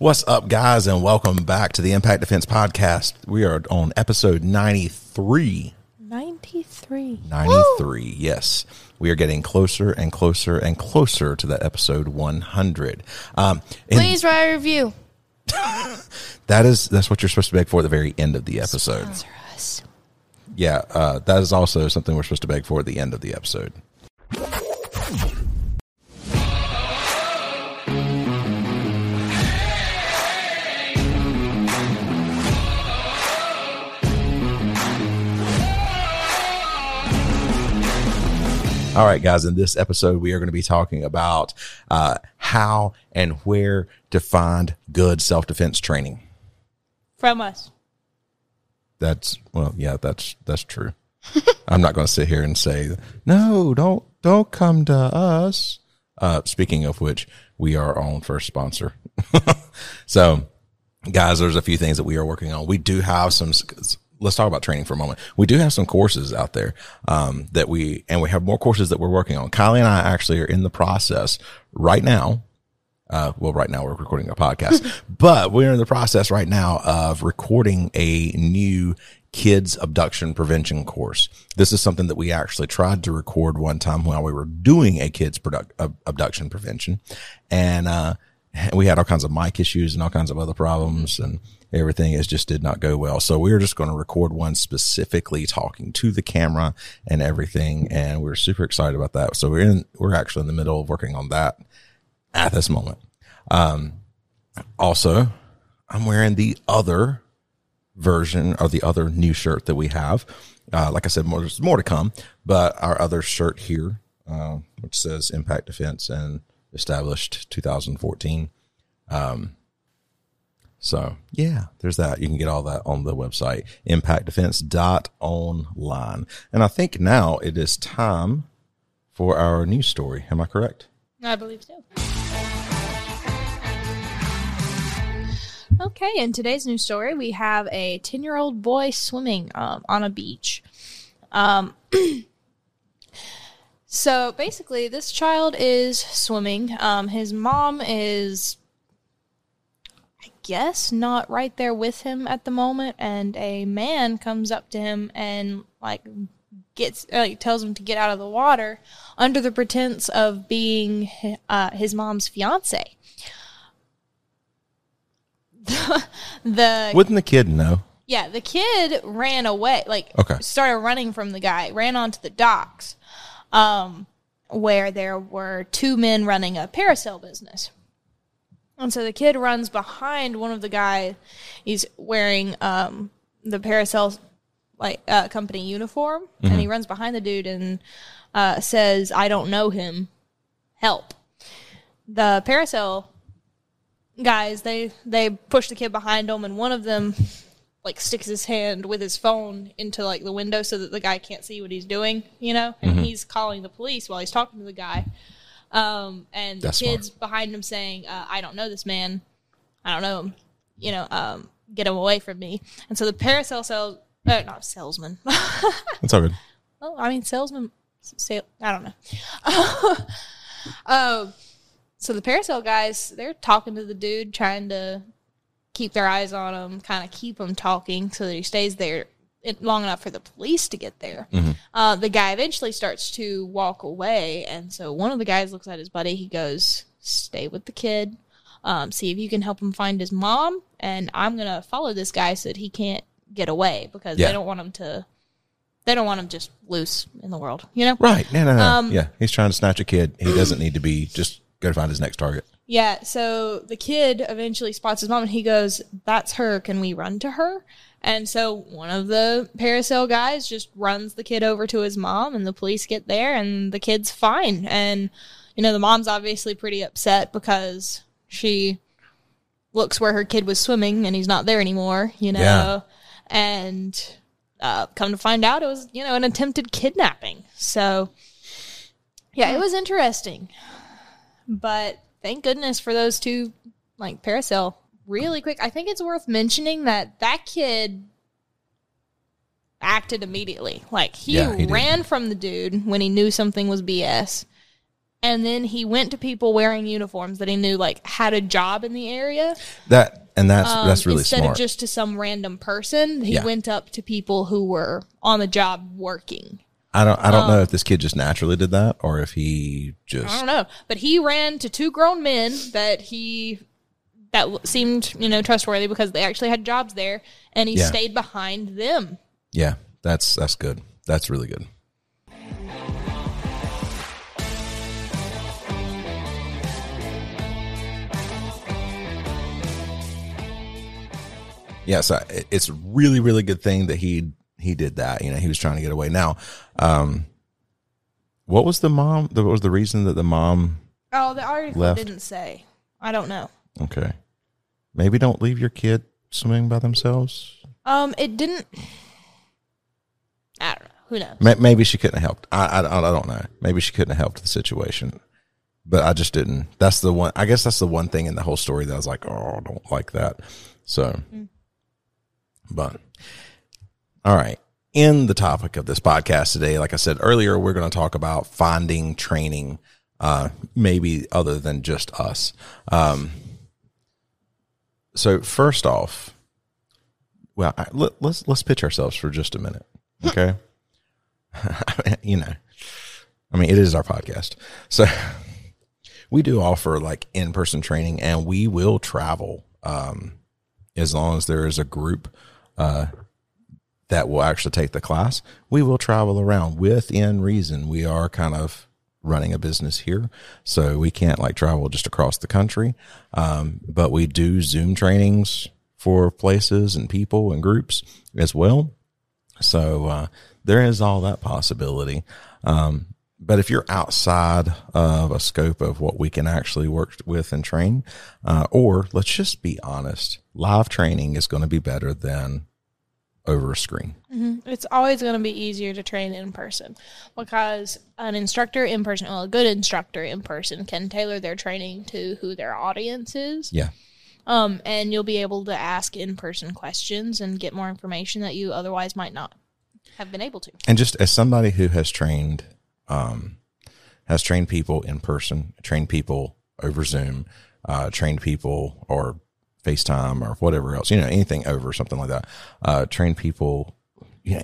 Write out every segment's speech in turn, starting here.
What's up, guys, and welcome back to the Impact Defense Podcast. We are on episode 93. 93. 93, yes. We are getting closer and closer and closer to that episode 100. Um, and Please write a review. that is that's what you're supposed to beg for at the very end of the episode. Sponsor us. Yeah, uh, that is also something we're supposed to beg for at the end of the episode. All right, guys, in this episode, we are going to be talking about uh, how and where to find good self defense training. From us. That's well, yeah, that's that's true. I'm not going to sit here and say no. Don't don't come to us. Uh, speaking of which, we are our own first sponsor. so, guys, there's a few things that we are working on. We do have some. Let's talk about training for a moment. We do have some courses out there um, that we, and we have more courses that we're working on. Kylie and I actually are in the process right now uh, well, right now we're recording a podcast, but we're in the process right now of recording a new kids abduction prevention course. This is something that we actually tried to record one time while we were doing a kids product, uh, abduction prevention. And, uh, we had all kinds of mic issues and all kinds of other problems and everything is just did not go well. So we were just going to record one specifically talking to the camera and everything. And we're super excited about that. So we're in, we're actually in the middle of working on that at this moment. Um, also, I'm wearing the other version or the other new shirt that we have. Uh, like I said, more, there's more to come, but our other shirt here, uh, which says Impact Defense and established 2014. Um, so yeah, there's that. You can get all that on the website, impactdefense.online. And I think now it is time for our news story. Am I correct? I believe so. Okay, in today's news story, we have a 10 year old boy swimming um, on a beach. Um, so basically, this child is swimming. Um, his mom is, guess, not right there with him at the moment, and a man comes up to him and, like, gets like tells him to get out of the water under the pretense of being uh, his mom's fiance. the Wouldn't the kid know? yeah, the kid ran away, like Okay. started running from the guy, ran onto the docks, um, where there were two men running a parasail business. And so the kid runs behind one of the guys. He's wearing um, the parasail like uh, company uniform, and he runs behind the dude and uh, says, "I don't know him. Help!" The parasail guys they they push the kid behind them, and one of them like sticks his hand with his phone into like the window so that the guy can't see what he's doing, you know, and he's calling the police while he's talking to the guy. Um, and the kids behind him saying, uh, "I don't know this man. I don't know him. You know, um, get him away from me." And so the parasail sales, uh, not salesman. That's all good. well, I mean, salesman. Sale, I don't know. um, so the parasail guys, they're talking to the dude, trying to keep their eyes on him, kind of keep him talking so that he stays there it- long enough for the police to get there. Uh, the guy eventually starts to walk away, and so one of the guys looks at his buddy. He goes, "Stay with the kid. Um, see if you can help him find his mom, and I'm gonna follow this guy so that he can't get away because Yeah. they don't want him to. They don't want him just loose in the world, you know." Right. No, no, no. Um, yeah. He's trying to snatch a kid. He doesn't need to be just go to find his next target. Yeah, so the kid eventually spots his mom and he goes, That's her. Can we run to her? And so one of the parasail guys just runs the kid over to his mom, and the police get there, and the kid's fine. And, you know, the mom's obviously pretty upset because she looks where her kid was swimming and he's not there anymore, you know? Yeah. And uh, come to find out, it was, you know, an attempted kidnapping. So, yeah, it was interesting. But thank goodness for those two, like parasail. Really quick, I think it's worth mentioning that that kid acted immediately. Like he, Yeah, he did. ran from the dude when he knew something was BS, and then he went to people wearing uniforms that he knew like had a job in the area. That and that's that's really Um, Instead smart. of just to some random person, he Yeah. went up to people who were on the job working. I don't I don't know if this kid just naturally did that or if he just I don't know, but he ran to two grown men that he that seemed you know trustworthy because they actually had jobs there, and he Yeah. stayed behind them. yeah. That's that's good. That's really good. Yeah, so it's a really, really good thing that he he did that. You know, he was trying to get away. Now, um, what was the mom? What was the reason that the mom? Oh, the article Left. didn't say. I don't know. Okay, maybe don't leave your kid swimming by themselves. Um, it didn't. I don't know. Who knows? May- Maybe she couldn't have helped. I, I I don't know. Maybe she couldn't have helped the situation, but I just didn't. That's the one. I guess that's the one thing in the whole story that I was like, oh, I don't like that. So, but all right. In the topic of this podcast today, like I said earlier, we're going to talk about finding training, uh, maybe other than just us. Um, so first off, well, I, let, let's let's pitch ourselves for just a minute, okay? you know, I mean, it is our podcast. So we do offer like in person training and we will travel um, as long as there is a group uh, that will actually take the class. We will travel around within reason. We are kind of running a business here, so we can't like travel just across the country. Um, but we do Zoom trainings for places and people and groups as well. So uh, there is all that possibility. Um, but if you're outside of a scope of what we can actually work with and train, uh, or let's just be honest, live training is going to be better than over a screen. It's always going to be easier to train in person because an instructor in person, well, a good instructor in person can tailor their training to who their audience is. Yeah. Um, and you'll be able to ask in person questions and get more information that you otherwise might not have been able to. And just as somebody who has trained, um, has trained people in person, trained people over Zoom, uh, trained people or FaceTime or whatever else, you know, anything over something like that, uh, trained people,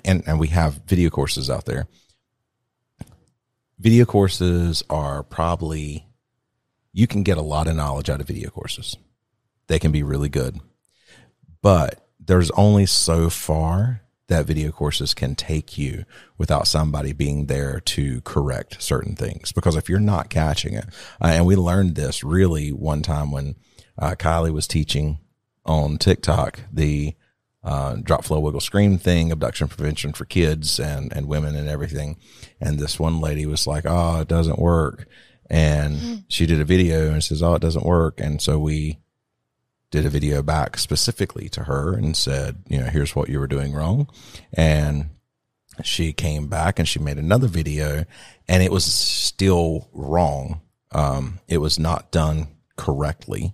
and, and we have video courses out there. Video courses are probably, you can get a lot of knowledge out of video courses. They can be really good, but there's only so far that video courses can take you without somebody being there to correct certain things. Because if you're not catching it, uh, and we learned this really one time when uh, Kylie was teaching on TikTok the uh, drop, flow, wiggle, scream thing, abduction prevention for kids and and women and everything. And this one lady was like, "Oh, it doesn't work," and she did a video and says, "Oh, it doesn't work," and so we did a video back specifically to her and said, you know, here's what you were doing wrong. And she came back and she made another video and it was still wrong. Um, it was not done correctly.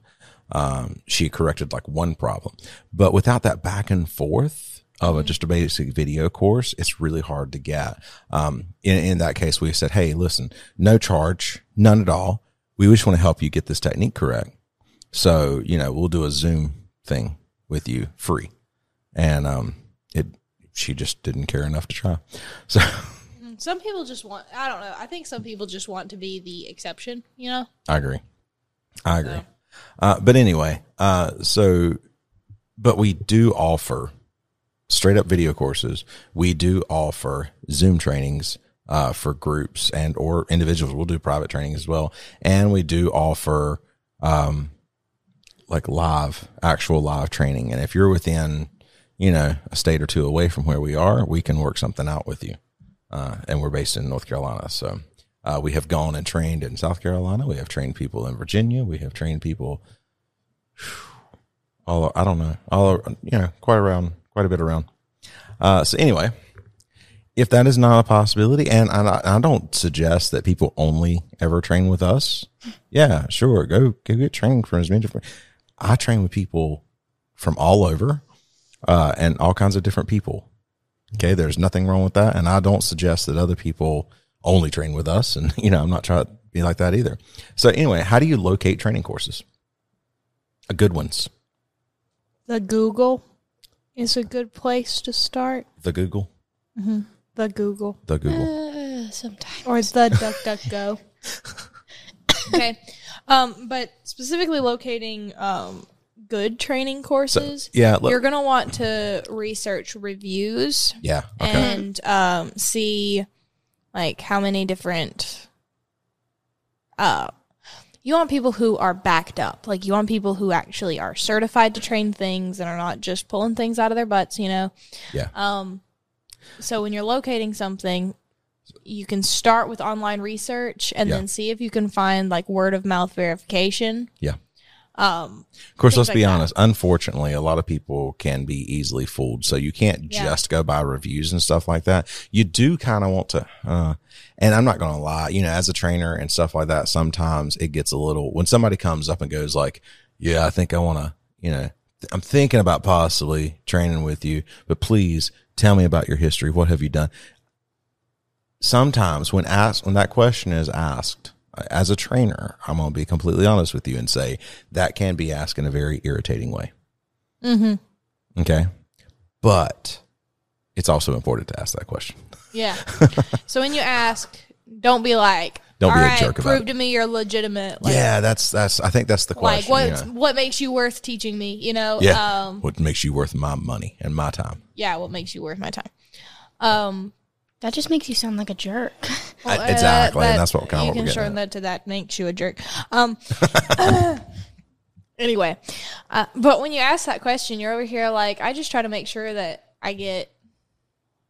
Um, she corrected like one problem, but without that back and forth of a, just a basic video course, it's really hard to get. Um, in, in that case, we said, Hey, listen, no charge, none at all. We just want to help you get this technique correct. So, you know, we'll do a Zoom thing with you free. And um it she just didn't care enough to try. So Some people just want, I don't know, I think some people just want to be the exception, you know? I agree. I agree. Uh but anyway, uh so but we do offer straight up video courses. We do offer Zoom trainings uh for groups and or individuals. We'll do private training as well. And we do offer um like live, actual live training. And if you're within, you know, a state or two away from where we are, we can work something out with you. Uh, and we're based in North Carolina. So, uh, we have gone and trained in South Carolina. We have trained people in Virginia. We have trained people all, I don't know, all, you know, quite around, quite a bit around. Uh, so anyway, if that is not a possibility, and I, I don't suggest that people only ever train with us. Yeah, sure, go go get training from as many different. I train with people from all over, uh, and all kinds of different people. Okay, there's nothing wrong with that, and I don't suggest that other people only train with us. And you know, I'm not trying to be like that either. So anyway, how do you locate training courses? A good ones. The Google is a good place to start. The Google. The Google. The Google. Uh, sometimes. or the DuckDuckGo. okay, um, but specifically locating um, good training courses. yeah, look- you're gonna want to research reviews Yeah. Okay. and um, see like how many different. Uh, you want people who are backed up. Like you want people who actually are certified to train things and are not just pulling things out of their butts. You know. yeah. Um, so when you're locating something, you can start with online research and Yeah. then see if you can find like word of mouth verification. yeah. Um, Of course, let's be that. honest. Unfortunately, a lot of people can be easily fooled. So you can't Yeah. just go by reviews and stuff like that. You do kind of want to, uh, and I'm not going to lie, you know, as a trainer and stuff like that, sometimes it gets a little, when somebody comes up and goes like, yeah, I think I want to, you know, I'm thinking about possibly training with you, but please tell me about your history. What have you done? Sometimes when asked, when that question is asked, as a trainer, I'm going to be completely honest with you and say that can be asked in a very irritating way. Mm-hmm. Okay. But it's also important to ask that question. yeah. so when you ask, don't be like, Don't be "All a right, jerk about prove it." to me you're legitimate. Like, yeah, that's, that's, I think that's the question. like what know? what makes you worth teaching me? You know. Yeah. Um, what makes you worth my money and my time? yeah. What makes you worth my time? Um. That just makes you sound like a jerk. well, uh, exactly, and that's what kind of you what we're can getting shorten at. that to that makes you a jerk. Um. anyway, uh, but when you ask that question, you're over here like I just try to make sure that I get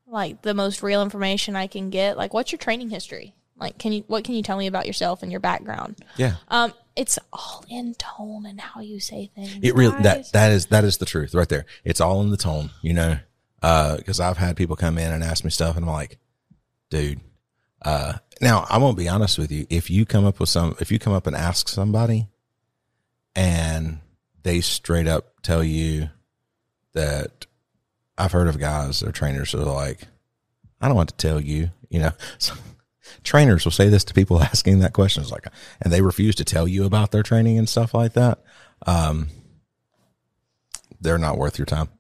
like the most real information I can get. Like, what's your training history? Like, can you what can you tell me about yourself and your background? Yeah. Um, it's all in tone and how you say things. It really, that, that is, that is the truth right there. It's all in the tone, you know? Uh, cause I've had people come in and ask me stuff and I'm like, dude, uh, now I won't be honest with you. If you come up with some, if you come up and ask somebody and they straight up tell you that I've heard of guys are trainers are like, I don't want to tell you, you know, so trainers will say this to people asking that question. It's like, and they refuse to tell you about their training and stuff like that. Um, they're not worth your time.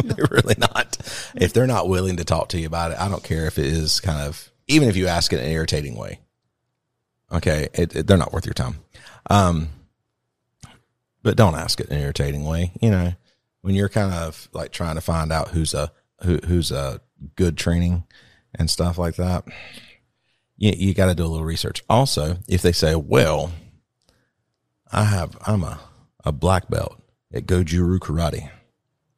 they're really not. If they're not willing to talk to you about it, I don't care if it is kind of, even if you ask it in an irritating way. Okay. It, it- they're not worth your time. Um, but don't ask it in an irritating way. You know, when you're kind of like trying to find out who's a, who, who's a good training and stuff like that, you, you got to do a little research. Also, if they say, well, I have, I'm a, a black belt at Goju Ryu Karate.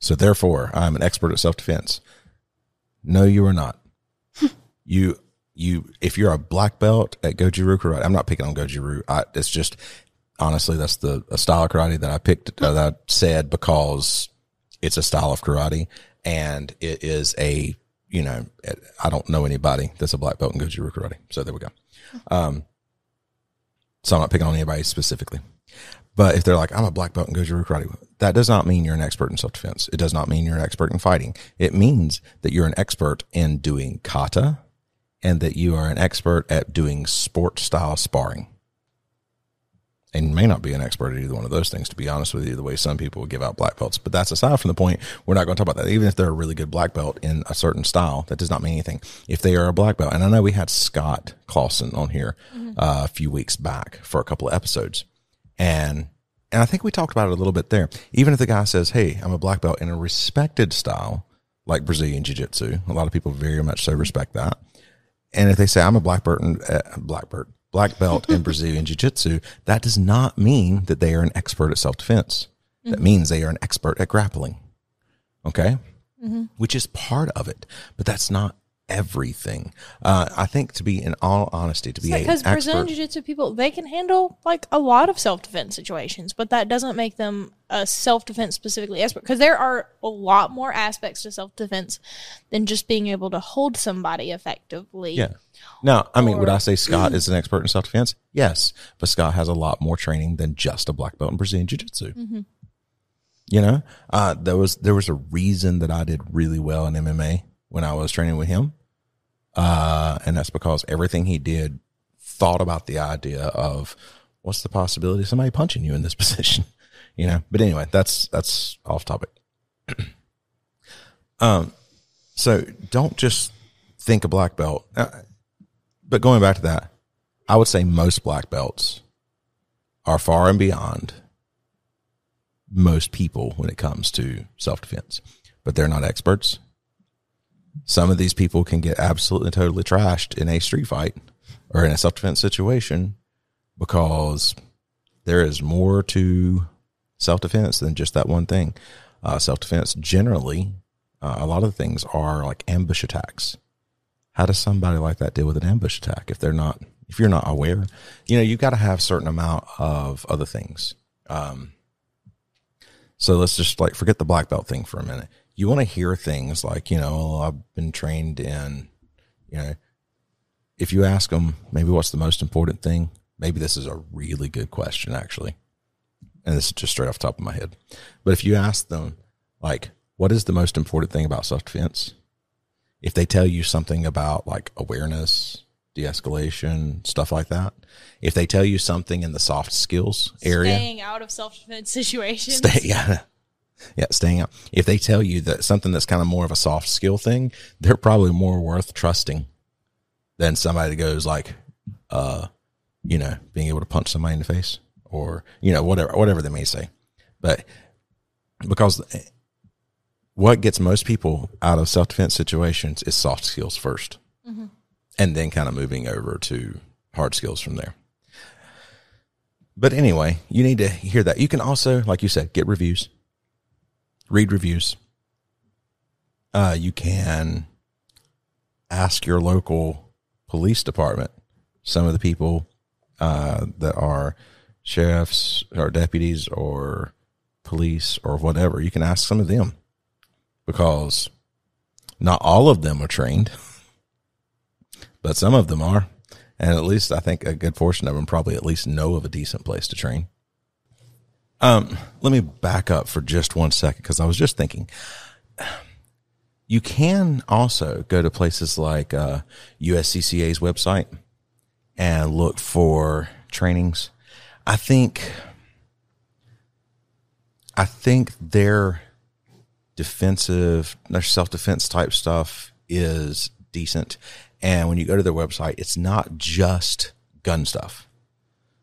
So therefore, I'm an expert at self defense. No, you are not. you, you, if you're a black belt at Goju Ryu Karate, I'm not picking on Goju Ryu. I, it's just, honestly, that's the a style of karate that I picked, uh, that I said because it's a style of karate and it is a, you know, I don't know anybody that's a black belt in Goju Ryu Karate. So there we go. Um, so I'm not picking on anybody specifically. But if they're like, I'm a black belt in Goju Ryu Karate, that does not mean you're an expert in self defense. It does not mean you're an expert in fighting. It means that you're an expert in doing kata and that you are an expert at doing sport style sparring. And you may not be an expert at either one of those things, to be honest with you, the way some people give out black belts. But that's aside from the point. We're not going to talk about that. Even if they're a really good black belt in a certain style, that does not mean anything. If they are a black belt, and I know we had Scott Clausen on here uh, a few weeks back for a couple of episodes. And and I think we talked about it a little bit there. Even if the guy says, "Hey, I'm a black belt in a respected style like Brazilian jiu-jitsu," a lot of people very much so respect that. And if they say I'm a black belt, in, uh, black belt, black belt in Brazilian jiu-jitsu, that does not mean that they are an expert at self-defense. That means they are an expert at grappling. Okay, which is part of it, but that's not everything. Uh, I think to be, in all honesty, to be an because Brazilian expert. Jiu Jitsu people they can handle like a lot of self defense situations, but that doesn't make them a self defense specifically expert. Because there are a lot more aspects to self defense than just being able to hold somebody effectively. Yeah. Now, I mean, would I say Scott is an expert in self defense? Yes, but Scott has a lot more training than just a black belt in Brazilian Jiu Jitsu. Mm-hmm. You know, uh, there was there was a reason that I did really well in MMA when I was training with him, uh, and that's because everything he did thought about the idea of what's the possibility of somebody punching you in this position, you know. But anyway, that's that's off topic. um, so don't just think a black belt. Uh, but going back to that, I would say most black belts are far and beyond most people when it comes to self defense, but they're not experts. Some of these people can get absolutely totally trashed in a street fight or in a self defense situation because there is more to self defense than just that one thing. Uh, self defense generally, uh, a lot of things are like ambush attacks. How does somebody like that deal with an ambush attack if they're not, if you're not aware? You know, you've got to have certain amount of other things. Um, so let's just like forget the black belt thing for a minute. You want to hear things like, you know, oh, I've been trained in, you know, if you ask them maybe what's the most important thing, maybe this is a really good question actually. And this is just straight off the top of my head. But if you ask them like, what is the most important thing about self defense? If they tell you something about like awareness, de escalation, stuff like that, if they tell you something in the soft skills area, Staying out of self defense situations. stay, yeah, yeah, staying out. If they tell you that something that's kind of more of a soft skill thing, they're probably more worth trusting than somebody that goes like, uh, you know, being able to punch somebody in the face or you know whatever whatever they may say, but because what gets most people out of self defense situations is soft skills 1st and then kind of moving over to hard skills from there. But anyway, you need to hear that. You can also, like you said, get reviews, read reviews. Uh, you can ask your local police department, some of the people uh, that are sheriffs or deputies or police or whatever. You can ask some of them because not all of them are trained, but some of them are. And at least I think a good portion of them probably at least know of a decent place to train. Um, let me back up for just one second because I was just thinking. You can also go to places like uh, USCCA's website and look for trainings. I think, I think their defensive, their self defense type stuff is decent. And when you go to their website, it's not just gun stuff.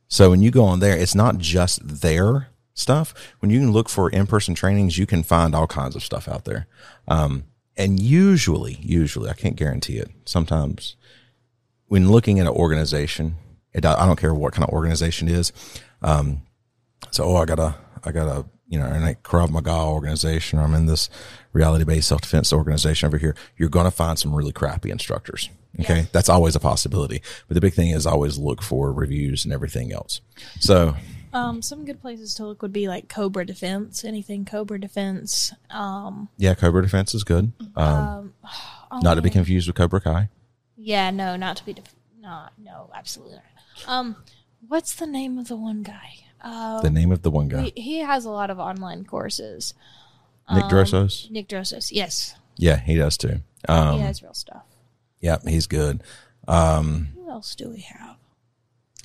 So when you go on there, it's not just their stuff. When you can look for in person trainings, you can find all kinds of stuff out there. Um, and usually, usually, I can't guarantee it. Sometimes when looking at an organization, it, I don't care what kind of organization it is. Um, so, oh, I got a, I got a, you know, in a Krav Maga organization, or I'm in this reality based self defense organization over here. You're going to find some really crappy instructors. Okay. Yeah. That's always a possibility. But the big thing is always look for reviews and everything else. So, Um, some good places to look would be like Cobra Defense, anything Cobra Defense. Um, yeah, Cobra Defense is good. Um, oh, not to be confused with Cobra Kai. yeah, no, not to be, def- not, no, absolutely not. Um, what's the name of the one guy? Uh, The name of the one guy, he, he has a lot of online courses. Nick um, Drosos. Nick Drosos, yes, Yeah, he does too. Um, he has real stuff. Yeah, he's good. Um, Who else do we have?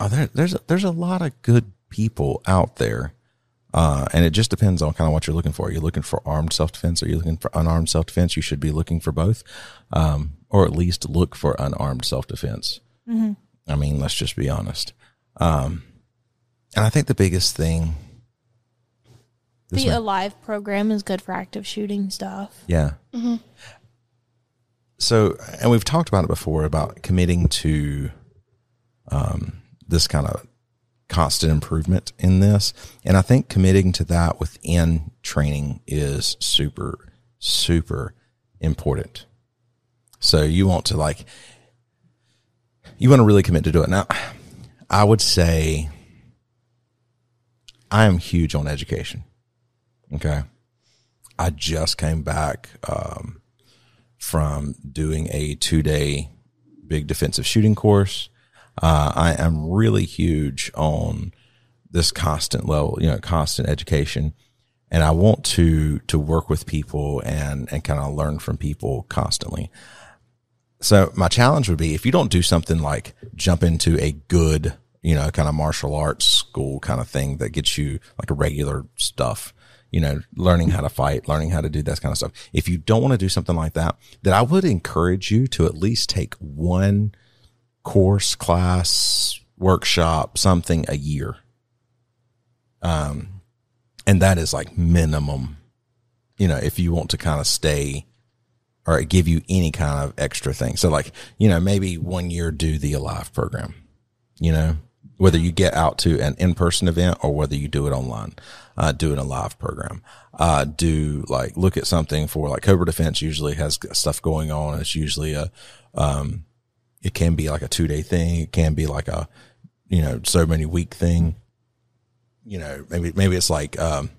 oh, there, there's a, there's a lot of good people out there, uh, and it just depends on kind of what you're looking for. You're you looking for armed self defense? Are you looking for unarmed self defense? You should be looking for both, um, or at least look for unarmed self defense. I mean, let's just be honest. Um, and I think the biggest thing, The may- Alive program is good for active shooting stuff. Yeah. So, and we've talked about it before about committing to um, this kind of constant improvement in this. And I think committing to that within training is super, super important. So you want to like, you want to really commit to do it. Now, I would say I am huge on education. Okay. I just came back um, from doing a two day big defensive shooting course. Uh, I am really huge on this constant level, you know, constant education. And I want to, to work with people and, and kind of learn from people constantly. so my challenge would be if you don't do something like jump into a good, you know, kind of martial arts school kind of thing that gets you like a regular stuff, you know, learning how to fight, learning how to do that kind of stuff. If you don't want to do something like that, then I would encourage you to at least take one course, class, workshop, something a year. Um, and that is like minimum, you know, if you want to kind of stay or give you any kind of extra thing. So like, you know, maybe one year do the Alive program, you know, whether you get out to an in-person event or whether you do it online, uh, do an Alive program, uh, do like look at something for like Cobra Defense usually has stuff going on. It's usually a, um, it can be like a two day thing. It can be like a, you know, so many week thing. You know, maybe, maybe it's like, um,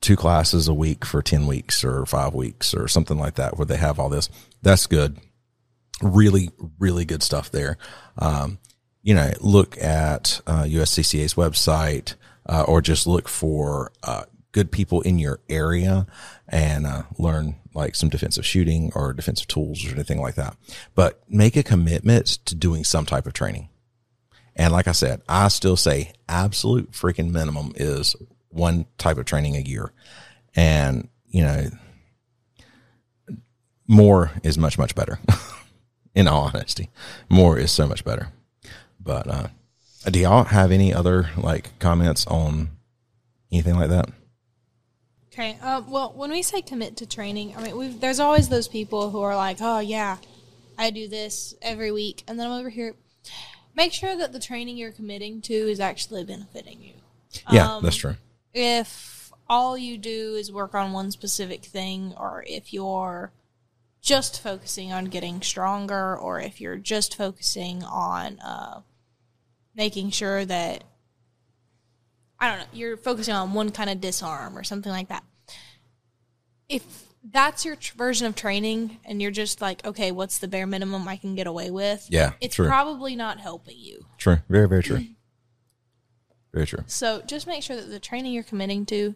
two classes a week for 10 weeks or five weeks or something like that where they have all this. That's good. Really, really good stuff there. Um, you know, look at uh, USCCA's website uh, or just look for uh, good people in your area and uh, learn like some defensive shooting or defensive tools or anything like that. But make a commitment to doing some type of training. And like I said, I still say absolute freaking minimum is one type of training a year. And, you know, more is much, much better. In all honesty, more is so much better. But, uh, do y'all have any other like comments on anything like that? Okay. Uh, well, when we say commit to training, I mean, we've, there's always those people who are like, oh, yeah, I do this every week. And then I'm over here. Make sure that the training you're committing to is actually benefiting you. Yeah, Um, that's true. if all you do is work on one specific thing, or if you're just focusing on getting stronger, or if you're just focusing on uh, making sure that I don't know, you're focusing on one kind of disarm or something like that. If that's your tr- version of training, and you're just like, okay, what's the bare minimum I can get away with? Yeah, it's true. probably not helping you. True. Very, very true. Very true. So just make sure that the training you're committing to,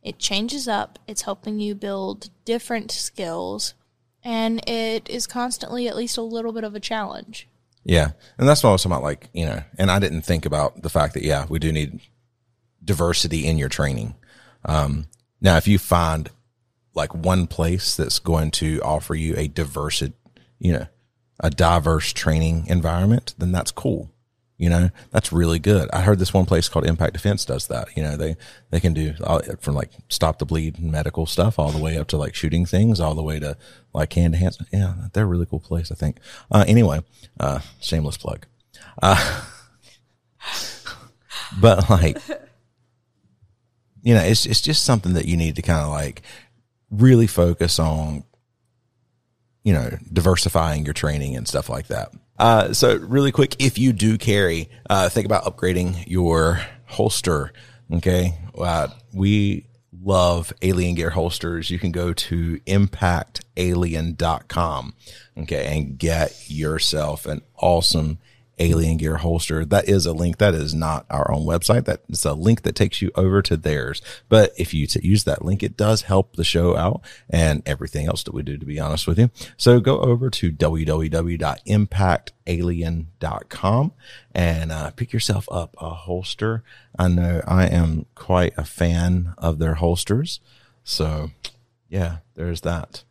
it changes up. It's helping you build different skills, and it is constantly at least a little bit of a challenge. Yeah. And that's what I was talking about. Like, you know, and I didn't think about the fact that, yeah, we do need diversity in your training. Um, now, if you find like one place that's going to offer you a diverse, you know, a diverse training environment, then that's cool. You know, that's really good. I heard this one place called Impact Defense does that. You know, they, they can do all, from like stop the bleed and medical stuff all the way up to like shooting things, all the way to like hand to hand. Yeah, they're a really cool place, I think. Uh, anyway, uh, shameless plug. Uh, but like, you know, it's, it's just something that you need to kind of like really focus on, you know, diversifying your training and stuff like that. Uh, so really quick, if you do carry, uh, think about upgrading your holster. Okay. Uh, we love alien gear holsters. You can go to impactalien.com. Okay. And get yourself an awesome alien gear holster. That is a link. That is not our own website. That is a link that takes you over to theirs. But if you t- use that link, it does help the show out and everything else that we do, to be honest with you. So go over to www.impactalien.com and uh, pick yourself up a holster. I know I am quite a fan of their holsters. So yeah, there's that.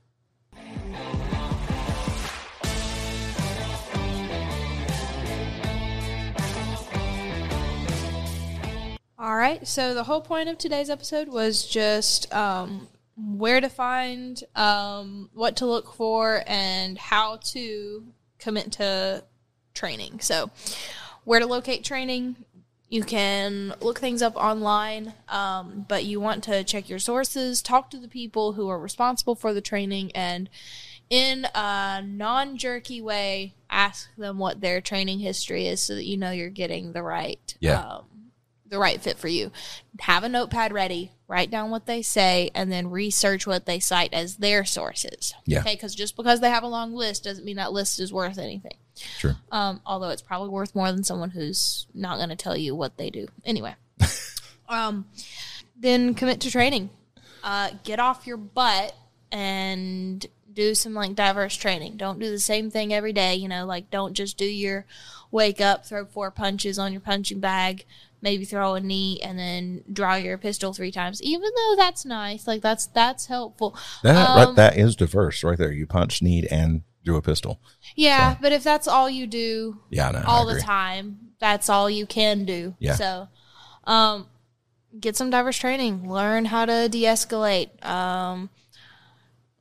All right. So the whole point of today's episode was just um, where to find, um, what to look for, and how to commit to training. So where to locate training. You can look things up online, um, but you want to check your sources, talk to the people who are responsible for the training, and in a non jerky way, ask them what their training history is so that you know you're getting the right Yeah. um, the right fit for you. Have a notepad ready, write down what they say, and then research what they cite as their sources. Yeah. Okay, because just because they have a long list doesn't mean that list is worth anything. Sure. Um, although it's probably worth more than someone who's not going to tell you what they do. Anyway, um, then commit to training. Uh, get off your butt and do some like diverse training. Don't do the same thing every day. You know, like don't just do your wake up, throw four punches on your punching bag, maybe throw a knee, and then draw your pistol three times. Even though that's nice, like that's that's helpful. That Um, right, that is diverse right there. You punch, need, and drew a pistol. Yeah, but if that's all you do Yeah. I all the time, that's all you can do. Yeah. So, um, get some diverse training. Learn how to de-escalate. Um,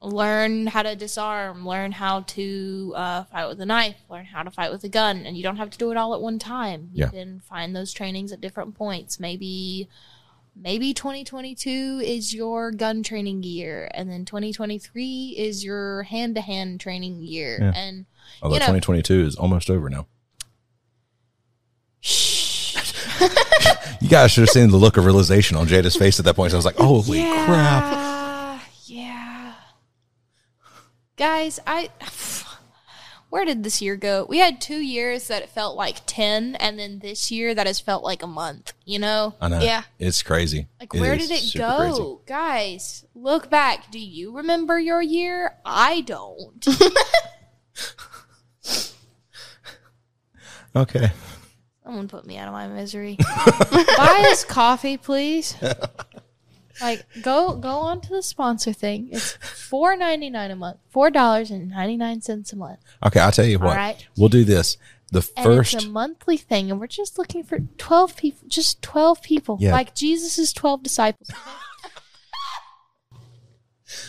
learn how to disarm. Learn how to uh, fight with a knife. Learn how to fight with a gun. And you don't have to do it all at one time. You Yeah. can find those trainings at different points. Maybe. Maybe 2022 is your gun training year, and then 2023 is your hand-to-hand training year, Yeah. and Although you know- 2022 is almost over now. You guys should have seen the look of realization on Jada's face at that point. So I was like, "Holy crap!" Yeah, yeah. Guys, I where did this year go? We had two years that it felt like ten, and then this year that has felt like a month. You know, I know. Yeah. it's crazy. like where is did it go, crazy. guys? Look back. Do you remember your year? I don't. Okay. Someone put me out of my misery. Buy us coffee, please. Like go go on to the sponsor thing. It's four ninety nine a month. Four dollars and ninety nine cents a month. Okay, I'll tell you what. right. We'll do this. The first And it's a monthly thing, and we're just looking for twelve people. Just twelve people, Yeah. like Jesus' twelve disciples.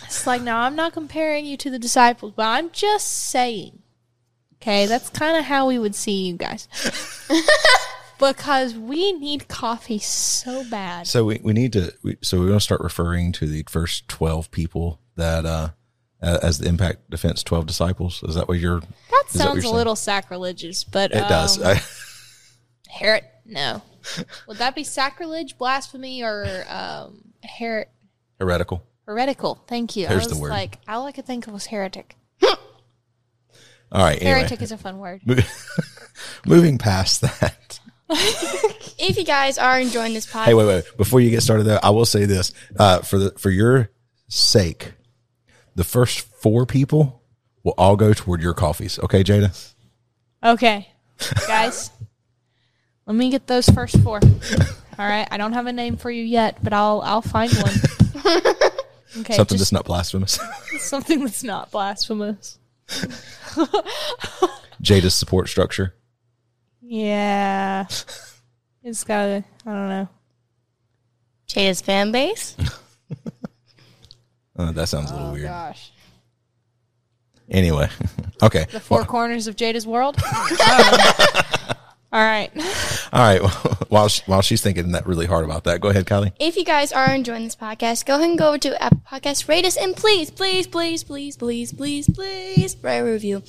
it's like now I'm not comparing you to the disciples, but I'm just saying. Okay, that's kind of how we would see you guys, because we need coffee so bad. So we, we need to. We, so we're going to start referring to the first twelve people that uh as the Impact Defense twelve disciples. Is that what you're? That sounds you're a little sacrilegious, but It does. um, I, Her- no. Would that be sacrilege, blasphemy, or um, her- heretical. heretical? Thank you. There's I the word. like, all I could think of was heretic. All right. Anyway, Heretic is a fun word. moving past that. If you guys are enjoying this podcast, Hey, wait, wait. Before you get started, though, I will say this uh, for the for your sake, the first four people will all go toward your coffees. Okay, Jada. Okay, guys, let me get those first four. All right, I don't have a name for you yet, but I'll I'll find one. Okay, Something just that's not blasphemous. something that's not blasphemous. Jada's support structure. Yeah, it's gotta. I don't know. Jada's fan base. Uh, that sounds a little weird. Gosh, Anyway, okay. the four corners of Jada's world. I don't know. All right. All right. while she, while she's thinking that really hard about that, go ahead, Kylie. If you guys are enjoying this podcast, go ahead and go over to Apple Podcast, rate us, and please, please, please, please, please, please, please, write a review.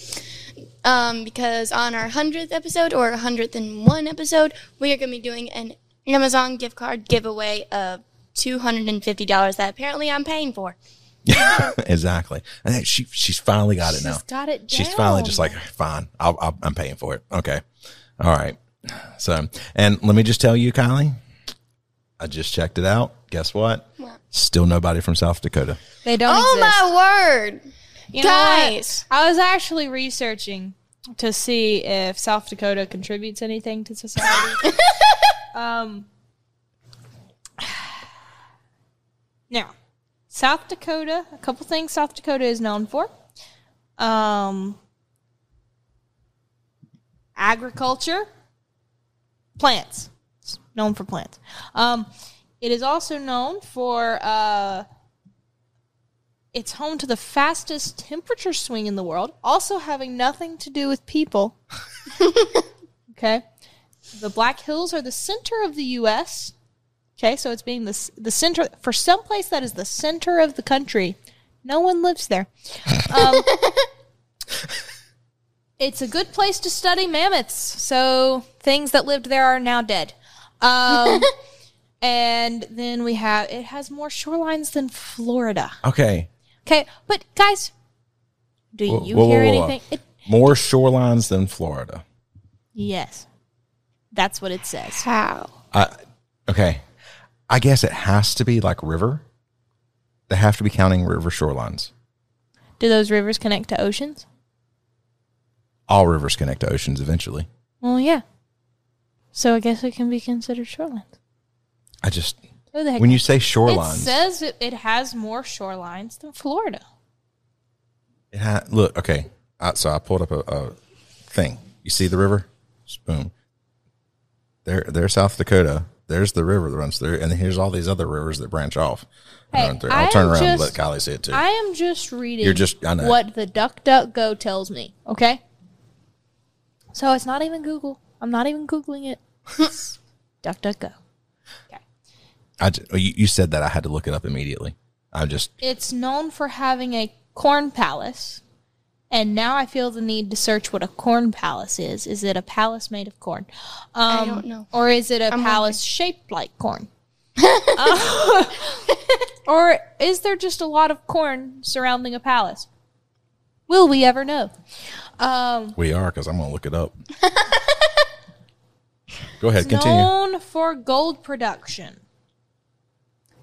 Um, because on our hundredth episode or hundredth and one episode, we are going to be doing an Amazon gift card giveaway of two hundred and fifty dollars that apparently I'm paying for. exactly. And she she's finally got it now. She's got it She's finally just like, fine, I'll, I'll, I'm paying for it. Okay. All right. So, and let me just tell you, Kylie, I just checked it out. Guess what? Still nobody from South Dakota. They don't Oh exist. my word! You know what? Guys. I was actually researching to see if South Dakota contributes anything to society. um, now, South Dakota, a couple things South Dakota is known for. Um, agriculture, plants. It's known for plants. Um, it is also known for uh, it's home to the fastest temperature swing in the world, also having nothing to do with people. okay. The Black Hills are the center of the U.S. Okay, so it's being the, the center for some place that is the center of the country. No one lives there. Um, it's a good place to study mammoths. So things that lived there are now dead. Um, and then we have it has more shorelines than Florida. Okay. Okay, but guys, do Whoa, you whoa, hear whoa, whoa. anything? It, More shorelines than Florida. yes, that's what it says. How? I, okay. I guess it has to be like river. They have to be counting river shorelines. Do those rivers connect to oceans? All rivers connect to oceans eventually. Well, yeah. So I guess it can be considered shorelines. I just Who the heck when you say it shorelines, says it, it has more shorelines than Florida. it ha- look okay. I, so I pulled up a, a thing. You see the river? Boom. There, there's South Dakota. There's the river that runs through, and then here's all these other rivers that branch off. Hey, run through. I I'll turn am around and let Kylie see it too. I am just reading You're just- I know. what the DuckDuckGo tells me, okay? So it's not even Google. I'm not even Googling it. duck Duck Go. Okay. I ju- you, you said that I had to look it up immediately. I just It's known for having a corn palace. And now I feel the need to search what a corn palace is. Is it a palace made of corn? Um, I don't know. Or is it a I'm palace shaped like corn? Uh, or is there just a lot of corn surrounding a palace? Will we ever know? Um, we are because I'm gonna look it up. Go ahead, it's continue. known for gold production.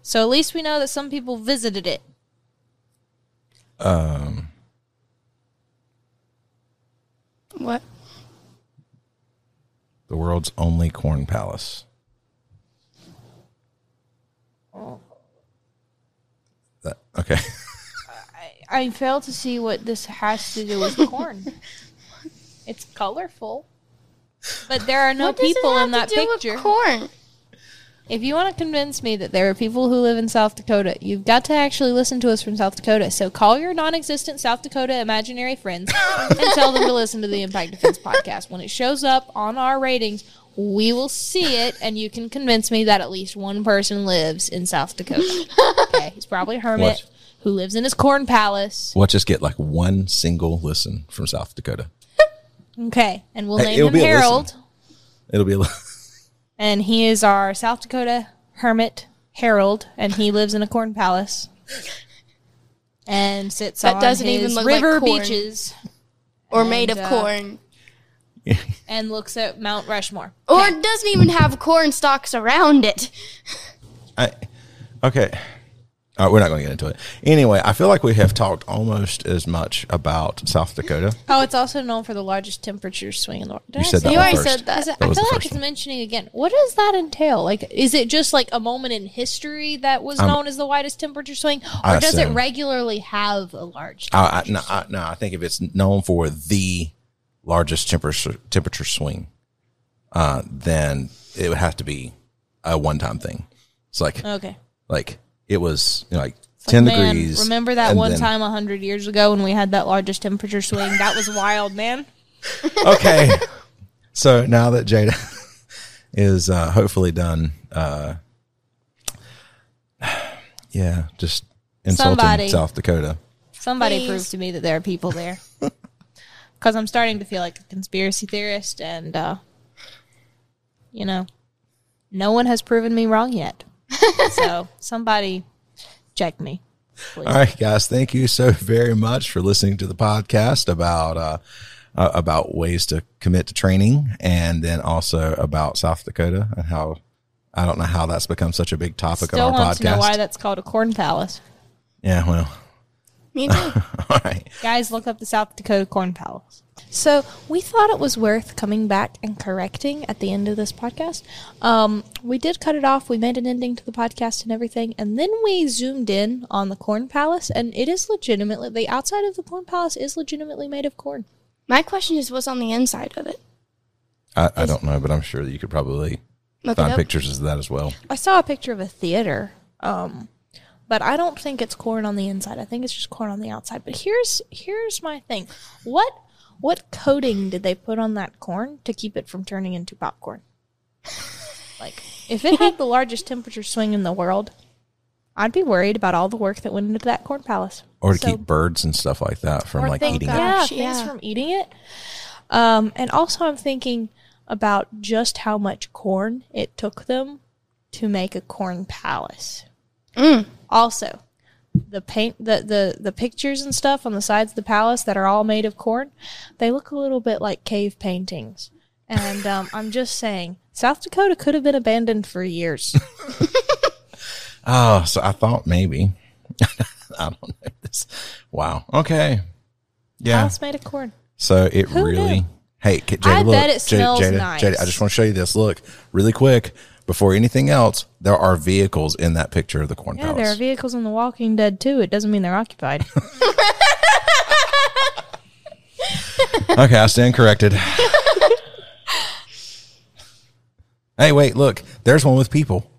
So at least we know that some people visited it. Um, What? the world's only corn palace. That okay. I fail to see what this has to do with corn. it's colorful, but there are no What people in that do with picture. corn. If you want to convince me that there are people who live in South Dakota, you've got to actually listen to us from South Dakota. So call your non-existent South Dakota imaginary friends and tell them to listen to the Impact Defense podcast. When it shows up on our ratings, we will see it, and you can convince me that at least one person lives in South Dakota. Okay, he's probably a hermit What? who lives in his corn palace. We'll just get like one single listen from South Dakota. Okay, and we'll Hey, name it'll him be a listen. Harold, It'll be a and he is our South Dakota hermit Harold, and he lives in a corn palace and sits That on doesn't his even look like river corn. beaches Or made of uh, corn. and looks at Mount Rushmore. Or it doesn't even have corn stalks around it. I, okay. Uh, we're not going to get into it. Anyway, I feel like we have talked almost as much about South Dakota. Oh, it's also known for the largest temperature swing in the world. Did You I said say that You one already first. said that. That I was feel the like first it's one. mentioning again. What does that entail? Like, is it just like a moment in history that was known as the widest temperature swing, or I does it assume. regularly have a large? I, I, temperature no, swing? I, no, I think if it's known for the largest temperature temperature swing, uh, then it would have to be a one time thing. It's like Okay. like it was you know, like It's like, ten man, degrees. Remember that one then- time a hundred years ago when we had that largest temperature swing? That was wild, man. okay. so now that Jada is uh, hopefully done, uh, yeah, just insulting Somebody. South Dakota. Somebody Please. prove to me that there are people there. Because I'm starting to feel like a conspiracy theorist, and uh, you know, no one has proven me wrong yet. So somebody check me. Please. All right, guys, thank you so very much for listening to the podcast about uh, uh, about ways to commit to training, and then also about South Dakota and how I don't know how that's become such a big topic Still on our want to know podcast. why that's called a corn palace. yeah, well, Me too. all right. Guys, look up the South Dakota Corn Palace. So we thought it was worth coming back and correcting at the end of this podcast. Um, we did cut it off. We made an ending to the podcast and everything, and then we zoomed in on the Corn Palace, and it is legitimately the outside of the Corn Palace is legitimately made of corn. My question is what's on the inside of it? I, I don't know, but I'm sure that you could probably Look it find pictures of that as well. I saw a picture of a theater, um, but I don't think it's corn on the inside. I think it's just corn on the outside. But here's here's my thing: what what coating did they put on that corn to keep it from turning into popcorn? Like, if it had the largest temperature swing in the world, I'd be worried about all the work that went into that corn palace. Or to So- keep birds and stuff like that from like eating yeah, it. Gosh, things yeah. from eating it. Um, and also, I'm thinking about just how much corn it took them to make a corn palace. Mm. Also, the paint, the, the the pictures and stuff on the sides of the palace that are all made of corn, they look a little bit like cave paintings. And um, I'm just saying, South Dakota could have been abandoned for years. Oh, so I thought maybe. I don't know. This Wow. Okay. Yeah. Palace made of corn. So it Who really. knew? Hey, Jada, I look, bet it Jada- smells Jada, nice. Jada, I just want to show you this. Look, really quick. Before anything else, there are vehicles in that picture of the corn palace. Yeah, there are vehicles in The Walking Dead too. It doesn't mean they're occupied. okay, I stand corrected. hey, wait, look. There's one with people.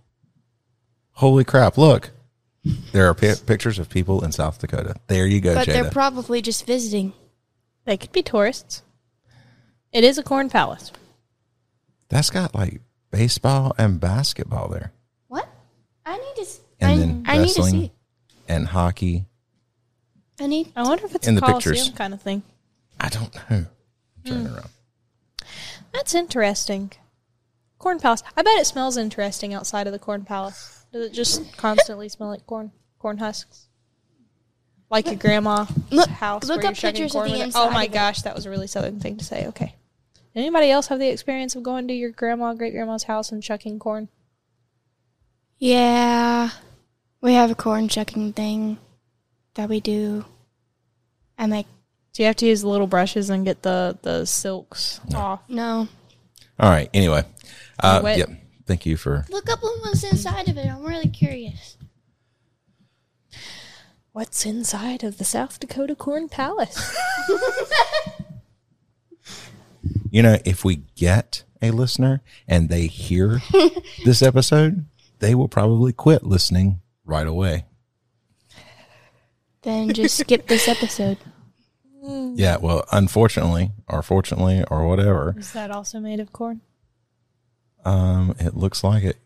Holy crap! Look, there are pi- pictures of people in South Dakota. There you go, But they're probably just visiting. they could be tourists. It is a corn palace. That's got like baseball and basketball there, What? I need to. s- and I, then I need to wrestling see. and hockey. I need. I wonder if it's In a the Coliseum pictures. kind of thing. I don't know. Turn around. That's interesting. Corn palace. I bet it smells interesting outside of the corn palace. Does it just constantly smell like corn? Corn husks? Like your grandma's Look- house look where you're up shucking pictures of corn the with it? inside Oh my of it. gosh, that was a really southern thing to say. Okay. Anybody else have the experience of going to your grandma, great grandma's house and shucking corn? Yeah, we have a corn shucking thing that we do. I make Do you have to use the little brushes and get the the silks off? no. All right. Anyway, uh, Wet. yep. Thank you for Look up what's inside of it. I'm really curious. What's inside of the South Dakota Corn Palace? you know if we get a listener and they hear this episode, they will probably quit listening right away. Then just skip this episode. Yeah. Well, unfortunately, or fortunately, or whatever, Is that also made of corn? um, it looks like it.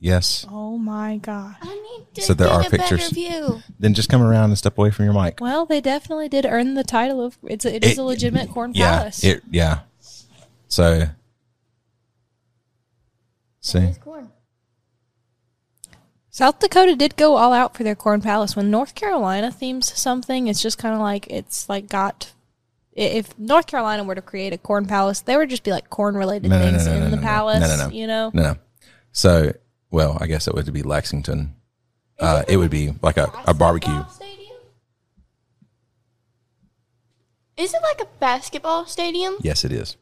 Yes. Oh my god. I need to So there get are a pictures. view. Then just come around and step away from your mic. Well, they definitely did earn the title of it's a, it is a legitimate corn Yeah. palace. It. Yeah. So. See. Corn. South Dakota did go all out for their corn palace. When North Carolina themes something, it's just kind of like it's like got. If North Carolina were to create a corn palace, they would just be like corn related No, no, no, things no, in the palace. No, no, no. You know, No. No. So, well, I guess it would be Lexington. Uh, it would be like a, a barbecue. Stadium? Is it like a basketball stadium? Yes, it is.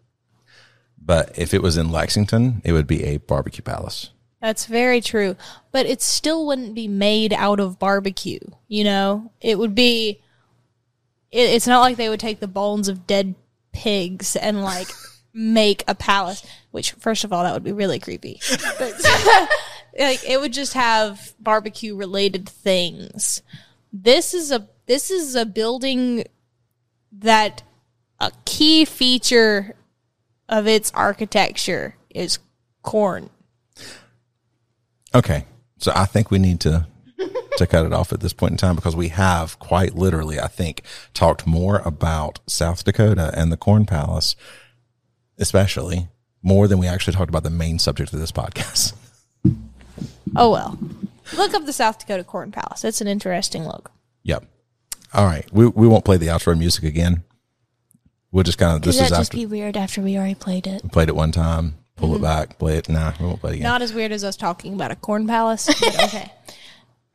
But if it was in Lexington, it would be a barbecue palace. That's very true. But it still wouldn't be made out of barbecue. You know, it would be. It, it's not like they would take the bones of dead pigs and like make a palace. Which, first of all, that would be really creepy. But, like, it would just have barbecue related things. This is a this is a building that a key feature of its architecture is corn. Okay. So I think we need to to cut it off at this point in time because we have quite literally, I think, talked more about South Dakota and the Corn Palace, especially more than we actually talked about the main subject of this podcast. Oh well. Look up the South Dakota Corn Palace. It's an interesting look. Yep. All right. We we won't play the outro music again. We'll just kind of this is just after be weird after we already played it. played it one time, pull it back, play it. Nah, we won't play it again. Not as weird as us talking about a corn palace, but okay.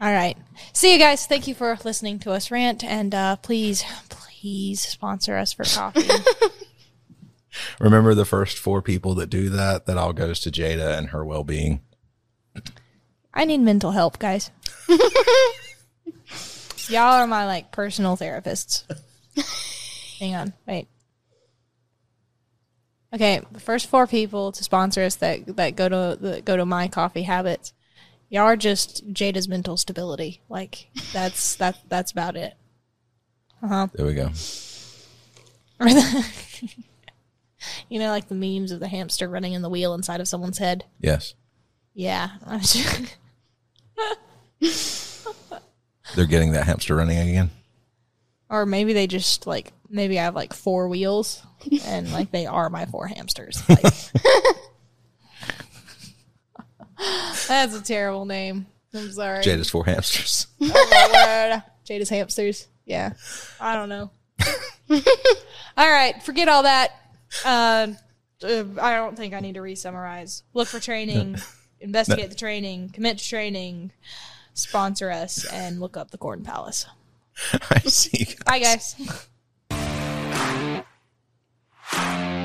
All right. See you guys. Thank you for listening to us rant and uh, please, please sponsor us for coffee. Remember the first four people that do that, that all goes to Jada and her well being. I need mental help, guys. Y'all are my like personal therapists. Hang on, wait. Okay, the first four people to sponsor us that that go to that go to my coffee habits. Y'all are just Jada's mental stability. Like that's that that's about it. Uh huh. There we go. You know, like the memes of the hamster running in the wheel inside of someone's head. Yes. Yeah, They're getting that hamster running again. Or maybe they just like maybe I have like four wheels and like they are my four hamsters. Like, that's a terrible name. I'm sorry. Jada's four hamsters. Oh. Jada's hamsters. Yeah. I don't know. all right. Forget all that. Uh, uh, I don't think I need to re summarize. Look for training, investigate the training, commit to training, sponsor us, and look up the Corn Palace. I see. Guys. Bye, guys.